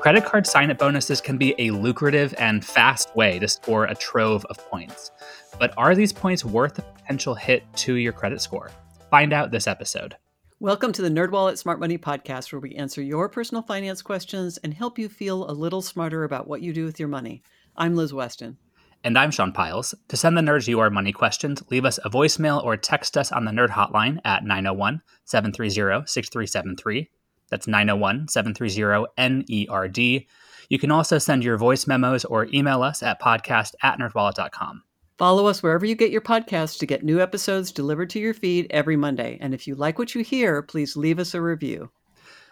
Credit card sign up bonuses can be a lucrative and fast way to score a trove of points. But are these points worth the potential hit to your credit score? Find out this episode. Welcome to the NerdWallet Smart Money Podcast, where we answer your personal finance questions and help you feel a little smarter about what you do with your money. I'm Liz Weston. And I'm Sean Pyles. To send the nerds your money questions, leave us a voicemail or text us on the Nerd Hotline at 901 730 6373. That's 901 730 NERD. You can also send your voice memos or email us at podcast at nerdwallet.com. Follow us wherever you get your podcasts to get new episodes delivered to your feed every Monday. And if you like what you hear, please leave us a review.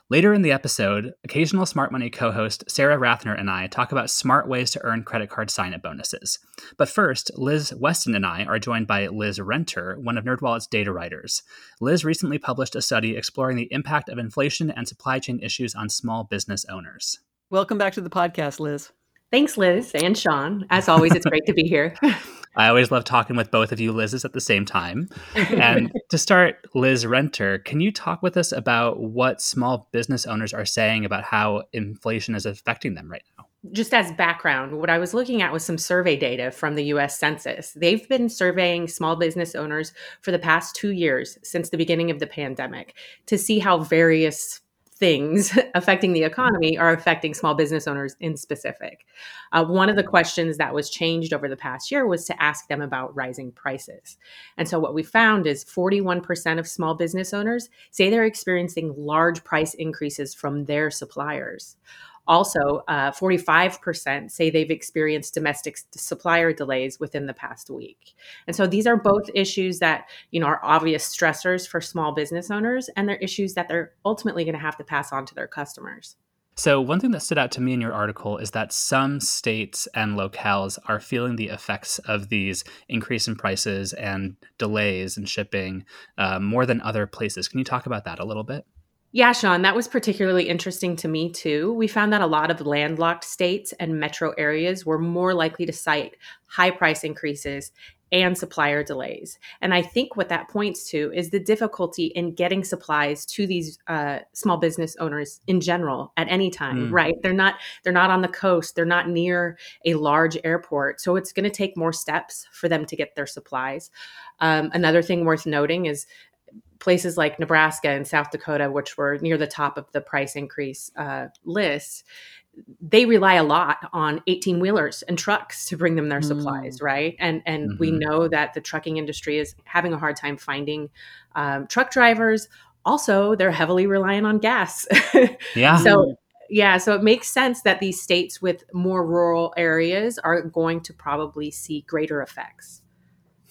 Later in the episode, occasional Smart Money co host Sarah Rathner and I talk about smart ways to earn credit card sign up bonuses. But first, Liz Weston and I are joined by Liz Renter, one of NerdWallet's data writers. Liz recently published a study exploring the impact of inflation and supply chain issues on small business owners. Welcome back to the podcast, Liz. Thanks, Liz and Sean. As always, it's great to be here. I always love talking with both of you Liz's at the same time. And to start, Liz Renter, can you talk with us about what small business owners are saying about how inflation is affecting them right now? Just as background, what I was looking at was some survey data from the US Census. They've been surveying small business owners for the past two years since the beginning of the pandemic to see how various things affecting the economy are affecting small business owners in specific. Uh, one of the questions that was changed over the past year was to ask them about rising prices. And so, what we found is 41% of small business owners say they're experiencing large price increases from their suppliers. Also, uh, 45% say they've experienced domestic supplier delays within the past week. And so these are both issues that, you know, are obvious stressors for small business owners and they're issues that they're ultimately going to have to pass on to their customers. So, one thing that stood out to me in your article is that some states and locales are feeling the effects of these increase in prices and delays in shipping uh, more than other places. Can you talk about that a little bit? Yeah, Sean, that was particularly interesting to me too. We found that a lot of landlocked states and metro areas were more likely to cite high price increases and supplier delays. And I think what that points to is the difficulty in getting supplies to these uh, small business owners in general at any time. Mm. Right? They're not they're not on the coast. They're not near a large airport, so it's going to take more steps for them to get their supplies. Um, another thing worth noting is places like Nebraska and South Dakota, which were near the top of the price increase uh, list, they rely a lot on 18 wheelers and trucks to bring them their mm. supplies, right? And and mm-hmm. we know that the trucking industry is having a hard time finding um, truck drivers. Also, they're heavily reliant on gas. yeah. So yeah, so it makes sense that these states with more rural areas are going to probably see greater effects.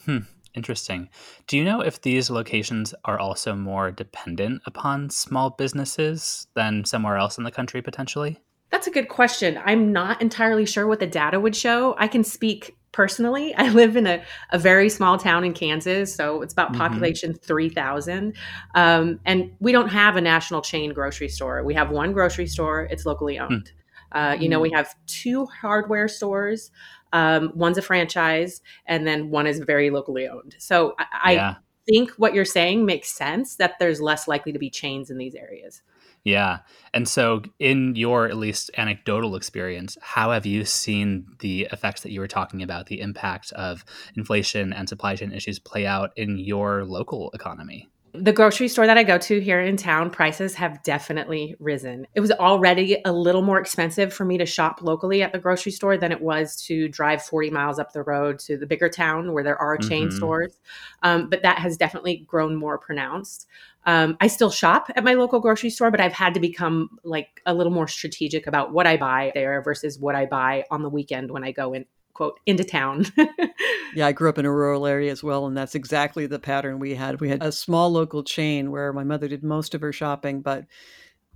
Hmm. Interesting. Do you know if these locations are also more dependent upon small businesses than somewhere else in the country potentially? That's a good question. I'm not entirely sure what the data would show. I can speak personally. I live in a, a very small town in Kansas, so it's about mm-hmm. population 3,000. Um, and we don't have a national chain grocery store. We have one grocery store, it's locally hmm. owned. Mm. Uh, you know, we hmm. have two hardware stores. Um, one's a franchise, and then one is very locally owned. So I, yeah. I think what you're saying makes sense that there's less likely to be chains in these areas. Yeah. And so, in your at least anecdotal experience, how have you seen the effects that you were talking about, the impact of inflation and supply chain issues play out in your local economy? The grocery store that I go to here in town, prices have definitely risen. It was already a little more expensive for me to shop locally at the grocery store than it was to drive 40 miles up the road to the bigger town where there are chain mm-hmm. stores. Um, but that has definitely grown more pronounced. Um, I still shop at my local grocery store, but I've had to become like a little more strategic about what I buy there versus what I buy on the weekend when I go in quote into town. yeah, I grew up in a rural area as well, and that's exactly the pattern we had. We had a small local chain where my mother did most of her shopping, but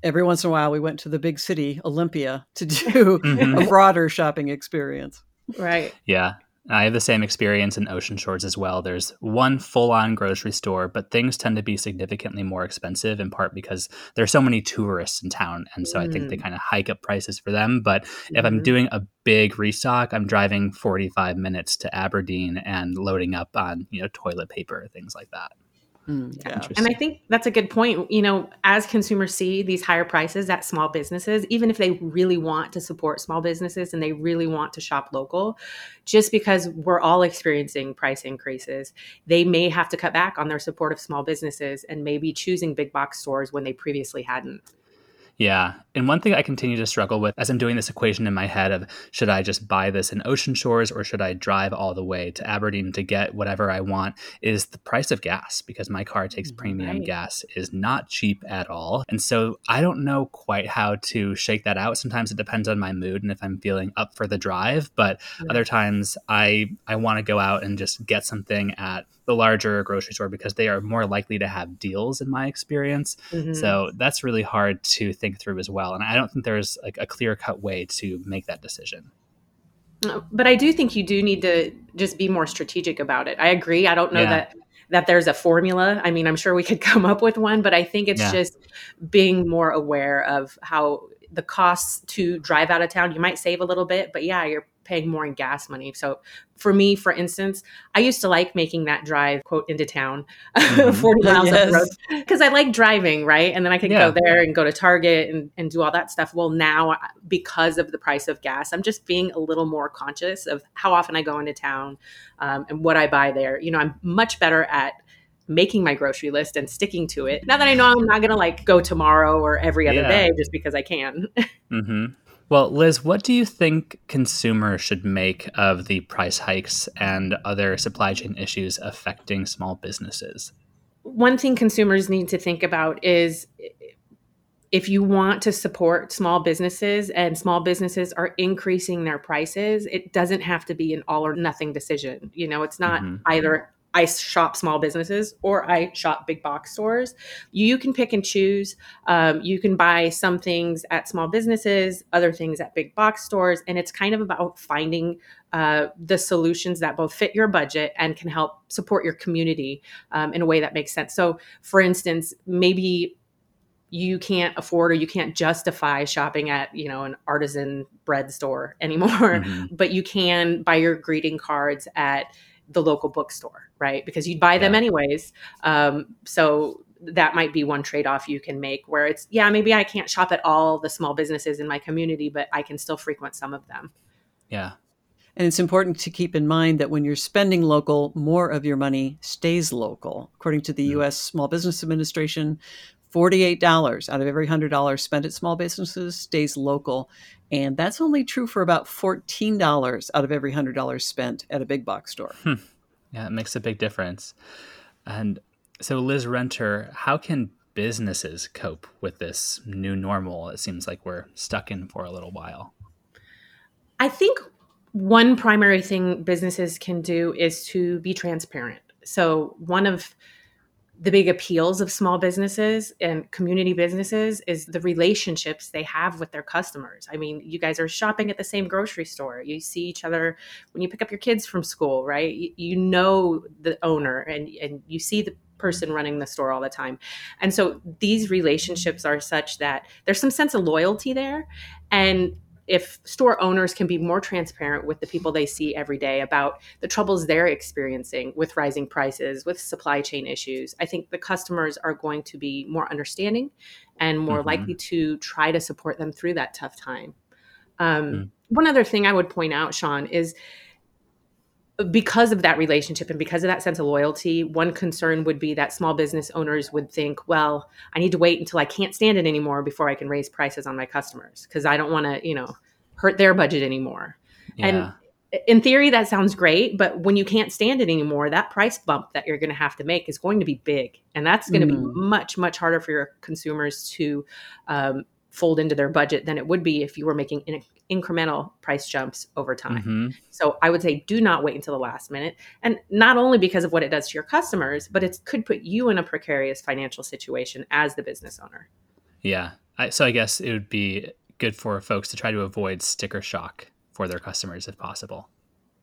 every once in a while we went to the big city, Olympia, to do mm-hmm. a broader shopping experience. Right. Yeah. I have the same experience in Ocean Shores as well. There's one full on grocery store, but things tend to be significantly more expensive in part because there's so many tourists in town. And so mm. I think they mm. kind of hike up prices for them. But mm-hmm. if I'm mm-hmm. doing a big restock, I'm driving 45 minutes to Aberdeen and loading up on, you know, toilet paper, things like that. Mm, yeah. And I think that's a good point. You know, as consumers see these higher prices at small businesses, even if they really want to support small businesses and they really want to shop local, just because we're all experiencing price increases, they may have to cut back on their support of small businesses and maybe choosing big box stores when they previously hadn't. Yeah. And one thing I continue to struggle with as I'm doing this equation in my head of should I just buy this in Ocean Shores or should I drive all the way to Aberdeen to get whatever I want is the price of gas because my car takes mm, premium right. gas is not cheap at all. And so I don't know quite how to shake that out. Sometimes it depends on my mood and if I'm feeling up for the drive, but yeah. other times I I want to go out and just get something at the larger grocery store because they are more likely to have deals in my experience. Mm-hmm. So that's really hard to think through as well. And I don't think there's like a clear cut way to make that decision. But I do think you do need to just be more strategic about it. I agree. I don't know yeah. that that there's a formula. I mean, I'm sure we could come up with one, but I think it's yeah. just being more aware of how the costs to drive out of town. You might save a little bit, but yeah, you're paying more in gas money. So for me, for instance, I used to like making that drive, quote, into town, mm-hmm. 40 miles yes. up the road, because I like driving, right? And then I could yeah. go there and go to Target and, and do all that stuff. Well, now, because of the price of gas, I'm just being a little more conscious of how often I go into town um, and what I buy there. You know, I'm much better at making my grocery list and sticking to it. Now that I know I'm not going to like go tomorrow or every other yeah. day just because I can. mm-hmm. Well, Liz, what do you think consumers should make of the price hikes and other supply chain issues affecting small businesses? One thing consumers need to think about is if you want to support small businesses and small businesses are increasing their prices, it doesn't have to be an all or nothing decision. You know, it's not mm-hmm. either I shop small businesses or I shop big box stores. You can pick and choose. Um, you can buy some things at small businesses, other things at big box stores. And it's kind of about finding uh, the solutions that both fit your budget and can help support your community um, in a way that makes sense. So, for instance, maybe you can't afford or you can't justify shopping at you know an artisan bread store anymore mm-hmm. but you can buy your greeting cards at the local bookstore, right? Because you'd buy them yeah. anyways. Um, so that might be one trade off you can make where it's, yeah, maybe I can't shop at all the small businesses in my community, but I can still frequent some of them. Yeah. And it's important to keep in mind that when you're spending local, more of your money stays local. According to the mm. US Small Business Administration, $48 out of every $100 spent at small businesses stays local. And that's only true for about $14 out of every $100 spent at a big box store. Hmm. Yeah, it makes a big difference. And so, Liz Renter, how can businesses cope with this new normal? It seems like we're stuck in for a little while. I think one primary thing businesses can do is to be transparent. So, one of the big appeals of small businesses and community businesses is the relationships they have with their customers. I mean, you guys are shopping at the same grocery store. You see each other when you pick up your kids from school, right? You, know the owner and, and you see the person running the store all the time. And so these relationships are such that there's some sense of loyalty there. And if store owners can be more transparent with the people they see every day about the troubles they're experiencing with rising prices, with supply chain issues, I think the customers are going to be more understanding and more mm-hmm. likely to try to support them through that tough time. Um, mm. One other thing I would point out, Sean, is because of that relationship and because of that sense of loyalty, one concern would be that small business owners would think, well, I need to wait until I can't stand it anymore before I can raise prices on my customers because I don't want to, you know, hurt their budget anymore. Yeah. And in theory, that sounds great, but when you can't stand it anymore, that price bump that you're going to have to make is going to be big. And that's going to mm. be much, much harder for your consumers to um, fold into their budget than it would be if you were making in- incremental price jumps over time. Mm-hmm. So I would say do not wait until the last minute. And not only because of what it does to your customers, but it could put you in a precarious financial situation as the business owner. Yeah. I, so I guess it would be good for folks to try to avoid sticker shock for their customers if possible.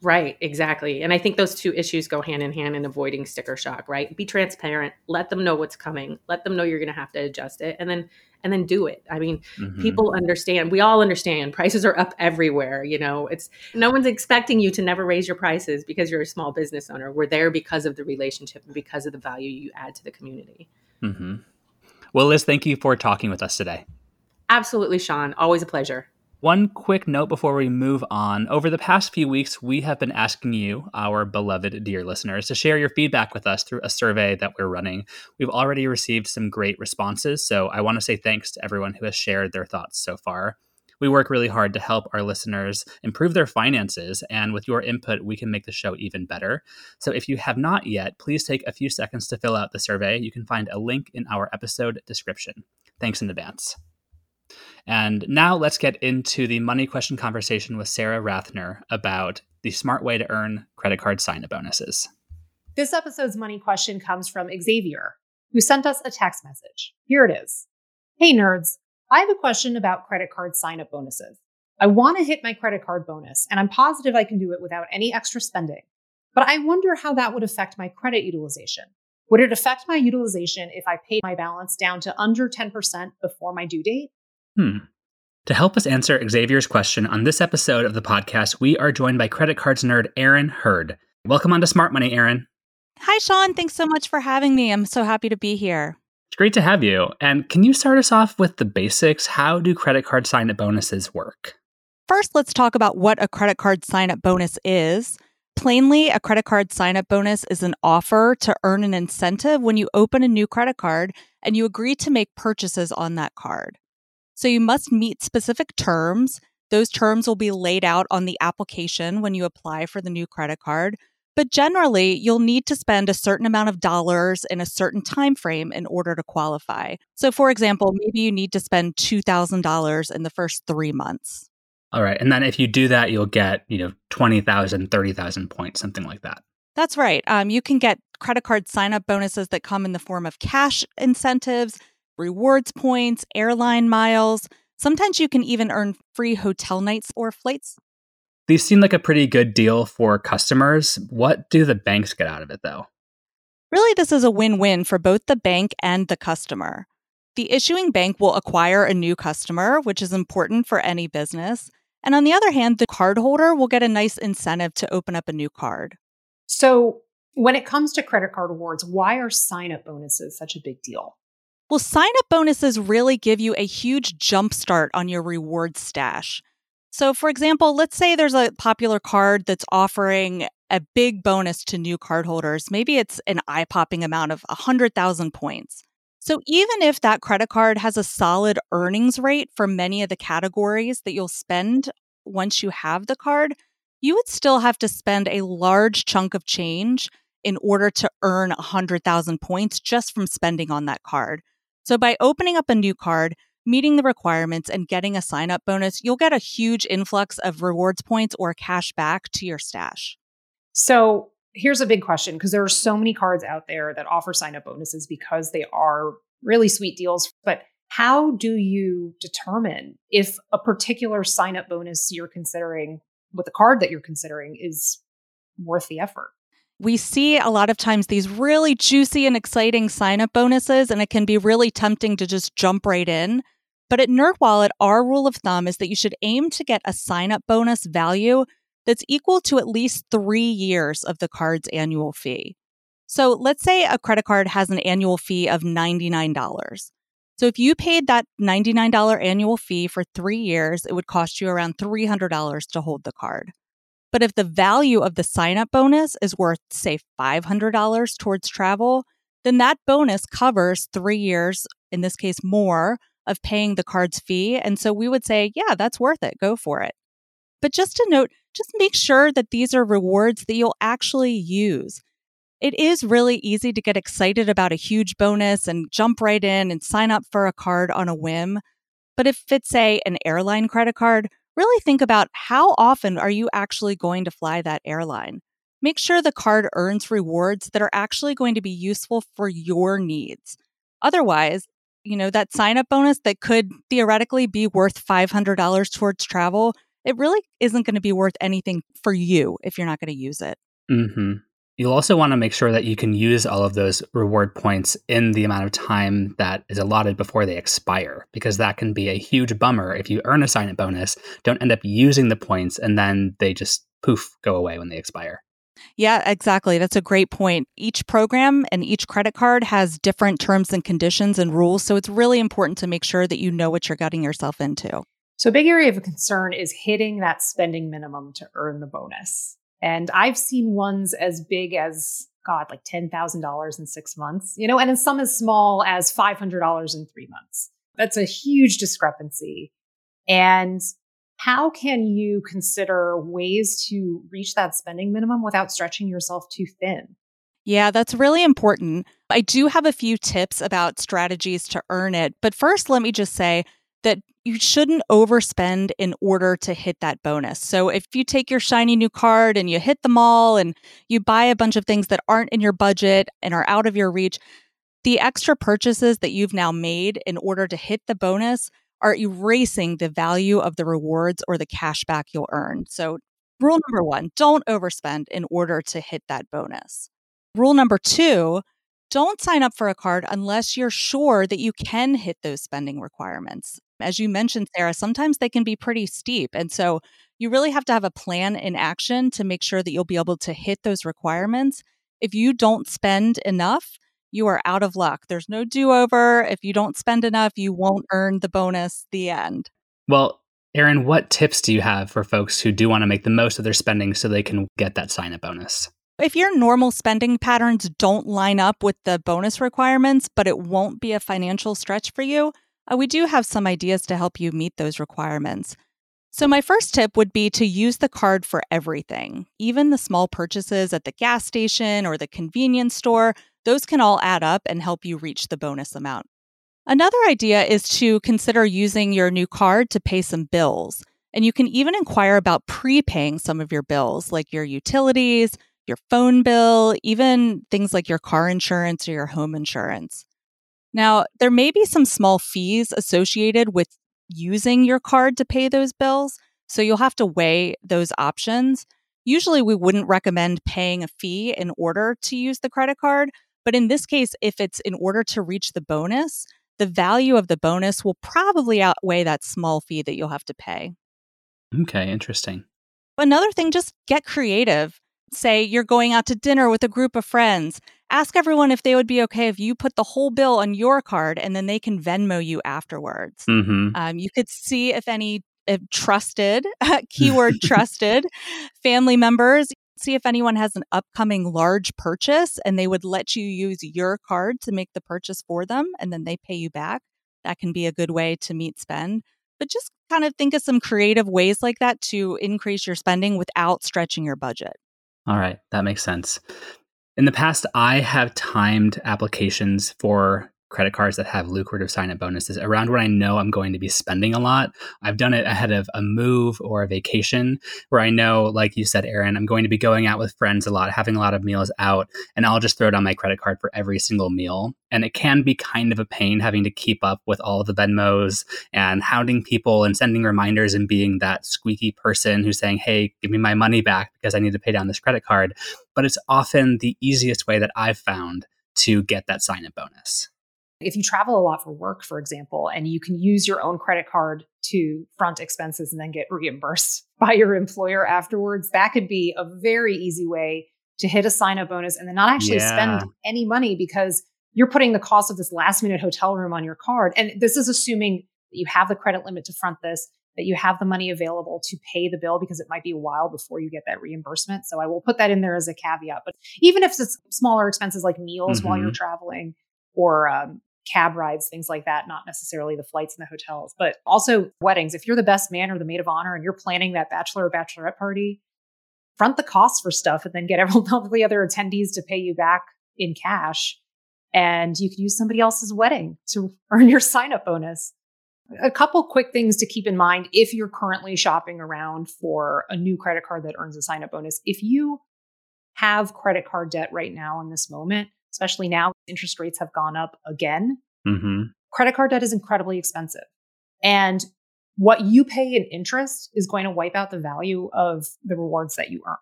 Right, exactly. And I think those two issues go hand in hand in avoiding sticker shock, right? Be transparent, let them know what's coming, let them know you're going to have to adjust it and then and then do it. I mean, mm-hmm. people understand. We all understand prices are up everywhere, you know. It's no one's expecting you to never raise your prices because you're a small business owner. We're there because of the relationship and because of the value you add to the community. hmm Well, Liz, thank you for talking with us today. Absolutely, Sean. Always a pleasure. One quick note before we move on. Over the past few weeks, we have been asking you, our beloved dear listeners, to share your feedback with us through a survey that we're running. We've already received some great responses, so I want to say thanks to everyone who has shared their thoughts so far. We work really hard to help our listeners improve their finances, and with your input, we can make the show even better. So if you have not yet, please take a few seconds to fill out the survey. You can find a link in our episode description. Thanks in advance. And now let's get into the money question conversation with Sarah Rathner about the smart way to earn credit card sign up bonuses. This episode's money question comes from Xavier, who sent us a text message. Here it is Hey, nerds, I have a question about credit card sign up bonuses. I want to hit my credit card bonus, and I'm positive I can do it without any extra spending. But I wonder how that would affect my credit utilization. Would it affect my utilization if I paid my balance down to under 10% before my due date? Hmm. To help us answer Xavier's question on this episode of the podcast, we are joined by credit cards nerd Erin Hurd. Welcome on to Smart Money, Erin. Hi, Sean. Thanks so much for having me. I'm so happy to be here. It's great to have you. And can you start us off with the basics? How do credit card sign up bonuses work? First, let's talk about what a credit card sign up bonus is. Plainly, a credit card sign up bonus is an offer to earn an incentive when you open a new credit card and you agree to make purchases on that card. So you must meet specific terms. Those terms will be laid out on the application when you apply for the new credit card. But generally, you'll need to spend a certain amount of dollars in a certain time frame in order to qualify. So for example, maybe you need to spend $2,000 in the first 3 months. All right. And then if you do that, you'll get, you know, 20,000, 30,000 points, something like that. That's right. Um, you can get credit card sign up bonuses that come in the form of cash incentives rewards points, airline miles. Sometimes you can even earn free hotel nights or flights. These seem like a pretty good deal for customers. What do the banks get out of it, though? Really, this is a win win for both the bank and the customer. The issuing bank will acquire a new customer, which is important for any business. And on the other hand, the cardholder will get a nice incentive to open up a new card. So, when it comes to credit card rewards, why are sign up bonuses such a big deal? Well, sign up bonuses really give you a huge jumpstart on your reward stash. So, for example, let's say there's a popular card that's offering a big bonus to new cardholders. Maybe it's an eye popping amount of 100,000 points. So, even if that credit card has a solid earnings rate for many of the categories that you'll spend once you have the card, you would still have to spend a large chunk of change in order to earn 100,000 points just from spending on that card. So by opening up a new card, meeting the requirements, and getting a sign up bonus, you'll get a huge influx of rewards points or cash back to your stash. So here's a big question because there are so many cards out there that offer sign up bonuses because they are really sweet deals. But how do you determine if a particular sign up bonus you're considering with the card that you're considering is worth the effort? We see a lot of times these really juicy and exciting sign up bonuses, and it can be really tempting to just jump right in. But at NerdWallet, our rule of thumb is that you should aim to get a sign up bonus value that's equal to at least three years of the card's annual fee. So let's say a credit card has an annual fee of $99. So if you paid that $99 annual fee for three years, it would cost you around $300 to hold the card. But if the value of the sign up bonus is worth, say, $500 towards travel, then that bonus covers three years, in this case, more of paying the card's fee. And so we would say, yeah, that's worth it. Go for it. But just to note, just make sure that these are rewards that you'll actually use. It is really easy to get excited about a huge bonus and jump right in and sign up for a card on a whim. But if it's, say, an airline credit card, really think about how often are you actually going to fly that airline. Make sure the card earns rewards that are actually going to be useful for your needs. Otherwise, you know, that sign up bonus that could theoretically be worth $500 towards travel it really isn't going to be worth anything for you if you're not going to use it. Mm-hmm. You'll also want to make sure that you can use all of those reward points in the amount of time that is allotted before they expire, because that can be a huge bummer if you earn a sign up bonus, don't end up using the points, and then they just poof go away when they expire. Yeah, exactly. That's a great point. Each program and each credit card has different terms and conditions and rules. So it's really important to make sure that you know what you're getting yourself into. So, a big area of concern is hitting that spending minimum to earn the bonus. And I've seen ones as big as, God, like $10,000 in six months, you know, and in some as small as $500 in three months. That's a huge discrepancy. And how can you consider ways to reach that spending minimum without stretching yourself too thin? Yeah, that's really important. I do have a few tips about strategies to earn it. But first, let me just say that you shouldn't overspend in order to hit that bonus. So if you take your shiny new card and you hit the mall and you buy a bunch of things that aren't in your budget and are out of your reach, the extra purchases that you've now made in order to hit the bonus are erasing the value of the rewards or the cash back you'll earn. So, rule number one don't overspend in order to hit that bonus. Rule number two don't sign up for a card unless you're sure that you can hit those spending requirements. As you mentioned, Sarah, sometimes they can be pretty steep. And so you really have to have a plan in action to make sure that you'll be able to hit those requirements. If you don't spend enough, you are out of luck. There's no do over. If you don't spend enough, you won't earn the bonus. The end. Well, Erin, what tips do you have for folks who do want to make the most of their spending so they can get that sign up bonus? If your normal spending patterns don't line up with the bonus requirements, but it won't be a financial stretch for you, uh, we do have some ideas to help you meet those requirements. So, my first tip would be to use the card for everything, even the small purchases at the gas station or the convenience store. Those can all add up and help you reach the bonus amount. Another idea is to consider using your new card to pay some bills. And you can even inquire about prepaying some of your bills, like your utilities, your phone bill, even things like your car insurance or your home insurance. Now, there may be some small fees associated with using your card to pay those bills, so you'll have to weigh those options. Usually, we wouldn't recommend paying a fee in order to use the credit card, but in this case, if it's in order to reach the bonus, the value of the bonus will probably outweigh that small fee that you'll have to pay. Okay, interesting. Another thing, just get creative. Say you're going out to dinner with a group of friends. Ask everyone if they would be okay if you put the whole bill on your card and then they can Venmo you afterwards. Mm-hmm. Um, you could see if any if trusted, keyword trusted, family members, see if anyone has an upcoming large purchase and they would let you use your card to make the purchase for them and then they pay you back. That can be a good way to meet spend. But just kind of think of some creative ways like that to increase your spending without stretching your budget. All right, that makes sense. In the past, I have timed applications for credit cards that have lucrative sign up bonuses around when I know I'm going to be spending a lot. I've done it ahead of a move or a vacation where I know, like you said, Erin, I'm going to be going out with friends a lot, having a lot of meals out, and I'll just throw it on my credit card for every single meal. And it can be kind of a pain having to keep up with all the Venmos and hounding people and sending reminders and being that squeaky person who's saying, hey, give me my money back because I need to pay down this credit card. But it's often the easiest way that I've found to get that sign up bonus. If you travel a lot for work, for example, and you can use your own credit card to front expenses and then get reimbursed by your employer afterwards, that could be a very easy way to hit a sign up bonus and then not actually yeah. spend any money because you're putting the cost of this last minute hotel room on your card. And this is assuming that you have the credit limit to front this, that you have the money available to pay the bill because it might be a while before you get that reimbursement. So I will put that in there as a caveat. But even if it's smaller expenses like meals mm-hmm. while you're mm-hmm. traveling or um, cab rides, things like that, not necessarily the flights and the hotels, but also weddings. If you're the best man or the maid of honor and you're planning that bachelor or bachelorette party, front the costs for stuff and then get all the other attendees to pay you back in cash. And you can use somebody else's wedding to earn your sign up bonus. A couple quick things to keep in mind if you're currently shopping around for a new credit card that earns a sign up bonus. If you have credit card debt right now in this moment, especially now interest rates have gone up again. Mm-hmm. Credit card debt is incredibly expensive. And what you pay in interest is going to wipe out the value of the rewards that you earn.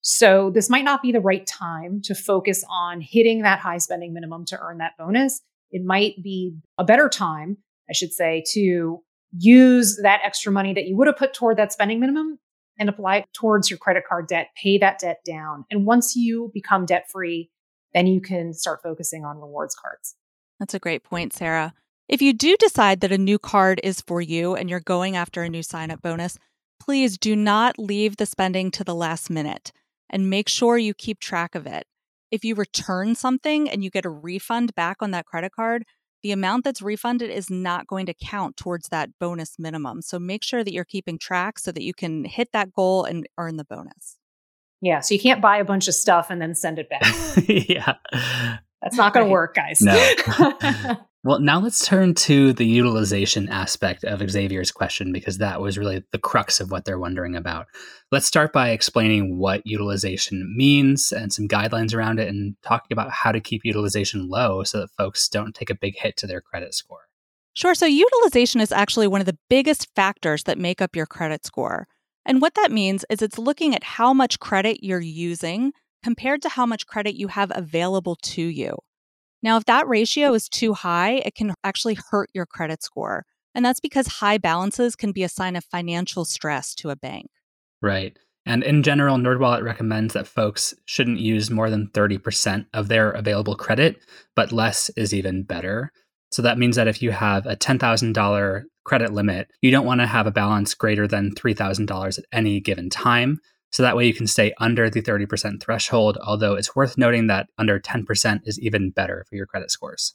So this might not be the right time to focus on hitting that high spending minimum to earn that bonus. It might be a better time, I should say, to use that extra money that you would have put toward that spending minimum and apply it towards your credit card debt, pay that debt down. And once you become debt free, then you can start focusing on rewards cards. That's a great point, Sarah. If you do decide that a new card is for you and you're going after a new sign up bonus, please do not leave the spending to the last minute and make sure you keep track of it. If you return something and you get a refund back on that credit card, the amount that's refunded is not going to count towards that bonus minimum. So make sure that you're keeping track so that you can hit that goal and earn the bonus. Yeah, so you can't buy a bunch of stuff and then send it back. yeah. That's not going to work, guys. No. Well, now let's turn to the utilization aspect of Xavier's question because that was really the crux of what they're wondering about. Let's start by explaining what utilization means and some guidelines around it and talking about how to keep utilization low so that folks don't take a big hit to their credit score. Sure. So, utilization is actually one of the biggest factors that make up your credit score. And what that means is it's looking at how much credit you're using compared to how much credit you have available to you. Now, if that ratio is too high, it can actually hurt your credit score. And that's because high balances can be a sign of financial stress to a bank. Right. And in general, NerdWallet recommends that folks shouldn't use more than 30% of their available credit, but less is even better. So that means that if you have a $10,000 credit limit, you don't want to have a balance greater than $3,000 at any given time. So that way you can stay under the 30% threshold, although it's worth noting that under 10% is even better for your credit scores.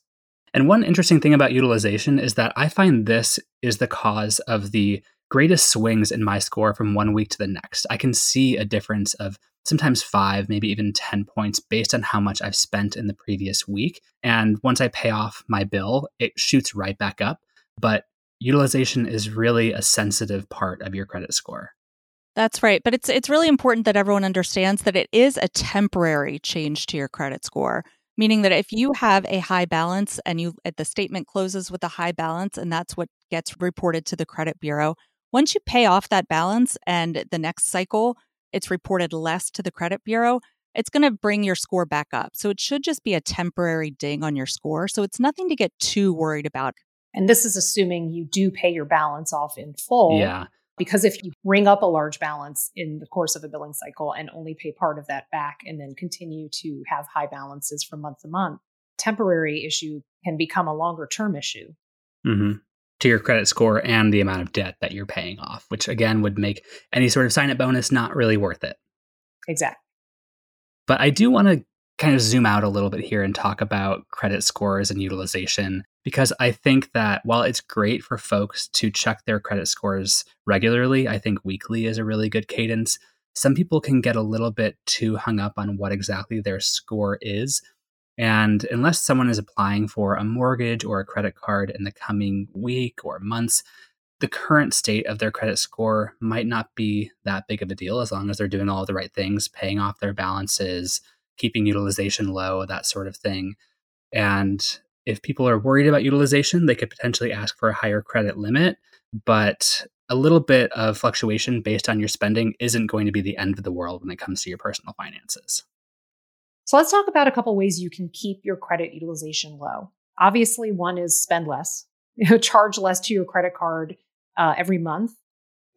And one interesting thing about utilization is that I find this is the cause of the greatest swings in my score from one week to the next. I can see a difference of sometimes five, maybe even 10 points based on how much I've spent in the previous week. And once I pay off my bill, it shoots right back up. But utilization is really a sensitive part of your credit score. That's right, but it's it's really important that everyone understands that it is a temporary change to your credit score, meaning that if you have a high balance and you the statement closes with a high balance and that's what gets reported to the credit bureau, once you pay off that balance and the next cycle it's reported less to the credit bureau, it's going to bring your score back up. So it should just be a temporary ding on your score. So it's nothing to get too worried about. And this is assuming you do pay your balance off in full. Yeah. Because if you bring up a large balance in the course of a billing cycle and only pay part of that back and then continue to have high balances from month to month, temporary issue can become a longer term issue. Mm-hmm. To your credit score and the amount of debt that you're paying off, which again would make any sort of sign up bonus not really worth it. Exactly. But I do want to kind of zoom out a little bit here and talk about credit scores and utilization because I think that while it's great for folks to check their credit scores regularly, I think weekly is a really good cadence. Some people can get a little bit too hung up on what exactly their score is. And unless someone is applying for a mortgage or a credit card in the coming week or months, the current state of their credit score might not be that big of a deal as long as they're doing all the right things, paying off their balances, keeping utilization low, that sort of thing. And if people are worried about utilization, they could potentially ask for a higher credit limit, but a little bit of fluctuation based on your spending isn't going to be the end of the world when it comes to your personal finances. So let's talk about a couple ways you can keep your credit utilization low. Obviously, one is spend less, charge less to your credit card uh, every month,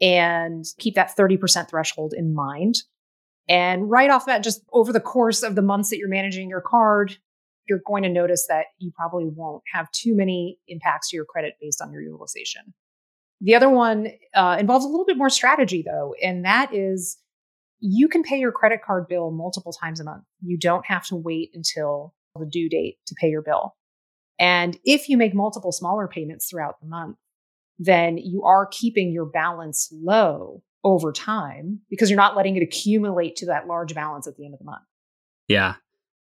and keep that 30% threshold in mind. And right off that, just over the course of the months that you're managing your card, you're going to notice that you probably won't have too many impacts to your credit based on your utilization. The other one uh, involves a little bit more strategy, though, and that is you can pay your credit card bill multiple times a month. You don't have to wait until the due date to pay your bill. And if you make multiple smaller payments throughout the month, then you are keeping your balance low over time because you're not letting it accumulate to that large balance at the end of the month. Yeah.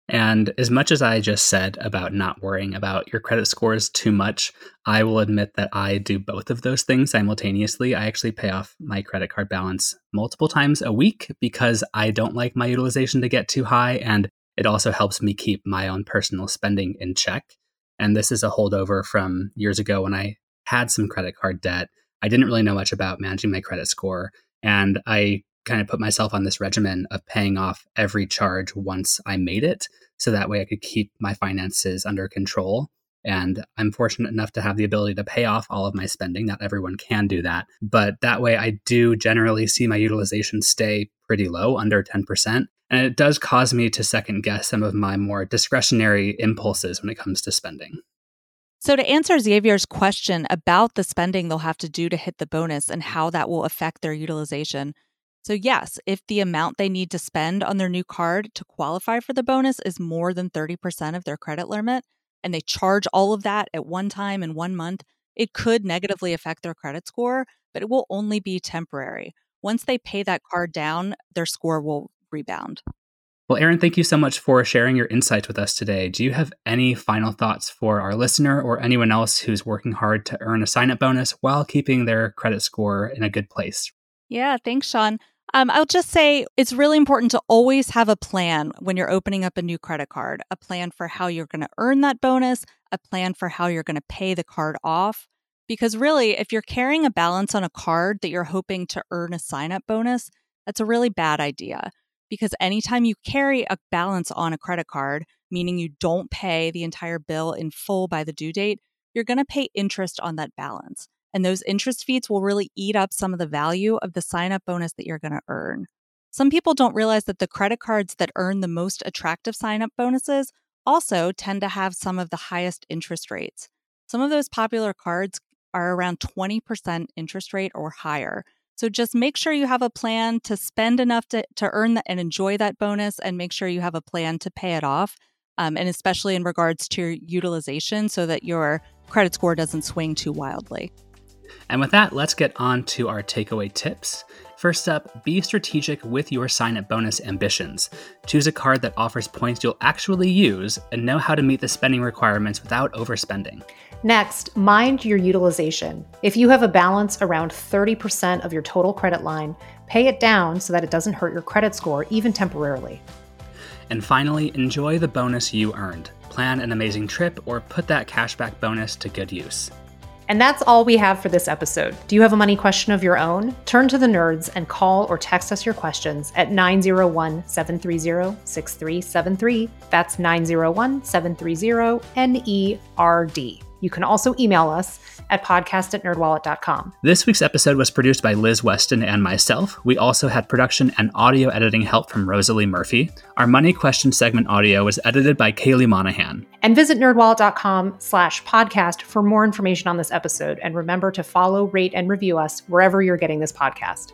And as much as I just said about not worrying about your credit scores too much, I will admit that I do both of those things simultaneously. I actually pay off my credit card balance multiple times a week because I don't like my utilization to get too high. And it also helps me keep my own personal spending in check. And this is a holdover from years ago when I had some credit card debt. I didn't really know much about managing my credit score. And I kind of put myself on this regimen of paying off every charge once I made it. So that way I could keep my finances under control. And I'm fortunate enough to have the ability to pay off all of my spending. Not everyone can do that. But that way I do generally see my utilization stay pretty low, under 10%. And it does cause me to second guess some of my more discretionary impulses when it comes to spending. So, to answer Xavier's question about the spending they'll have to do to hit the bonus and how that will affect their utilization, so, yes, if the amount they need to spend on their new card to qualify for the bonus is more than 30% of their credit limit, and they charge all of that at one time in one month, it could negatively affect their credit score, but it will only be temporary. Once they pay that card down, their score will rebound. Well, Erin, thank you so much for sharing your insights with us today. Do you have any final thoughts for our listener or anyone else who's working hard to earn a sign up bonus while keeping their credit score in a good place? Yeah, thanks, Sean. Um, I'll just say it's really important to always have a plan when you're opening up a new credit card a plan for how you're going to earn that bonus, a plan for how you're going to pay the card off. Because really, if you're carrying a balance on a card that you're hoping to earn a sign up bonus, that's a really bad idea because anytime you carry a balance on a credit card, meaning you don't pay the entire bill in full by the due date, you're going to pay interest on that balance. And those interest fees will really eat up some of the value of the sign up bonus that you're going to earn. Some people don't realize that the credit cards that earn the most attractive sign up bonuses also tend to have some of the highest interest rates. Some of those popular cards are around 20% interest rate or higher. So just make sure you have a plan to spend enough to, to earn that and enjoy that bonus, and make sure you have a plan to pay it off. Um, and especially in regards to your utilization, so that your credit score doesn't swing too wildly. And with that, let's get on to our takeaway tips. First up, be strategic with your sign up bonus ambitions. Choose a card that offers points you'll actually use and know how to meet the spending requirements without overspending. Next, mind your utilization. If you have a balance around 30% of your total credit line, pay it down so that it doesn't hurt your credit score, even temporarily. And finally, enjoy the bonus you earned. Plan an amazing trip or put that cashback bonus to good use. And that's all we have for this episode. Do you have a money question of your own? Turn to the nerds and call or text us your questions at 901 730 6373. That's 901 730 NERD. You can also email us at podcast at nerdwallet.com. This week's episode was produced by Liz Weston and myself. We also had production and audio editing help from Rosalie Murphy. Our money question segment audio was edited by Kaely Monahan. And visit nerdwallet.com slash podcast for more information on this episode. And remember to follow, rate, and review us wherever you're getting this podcast.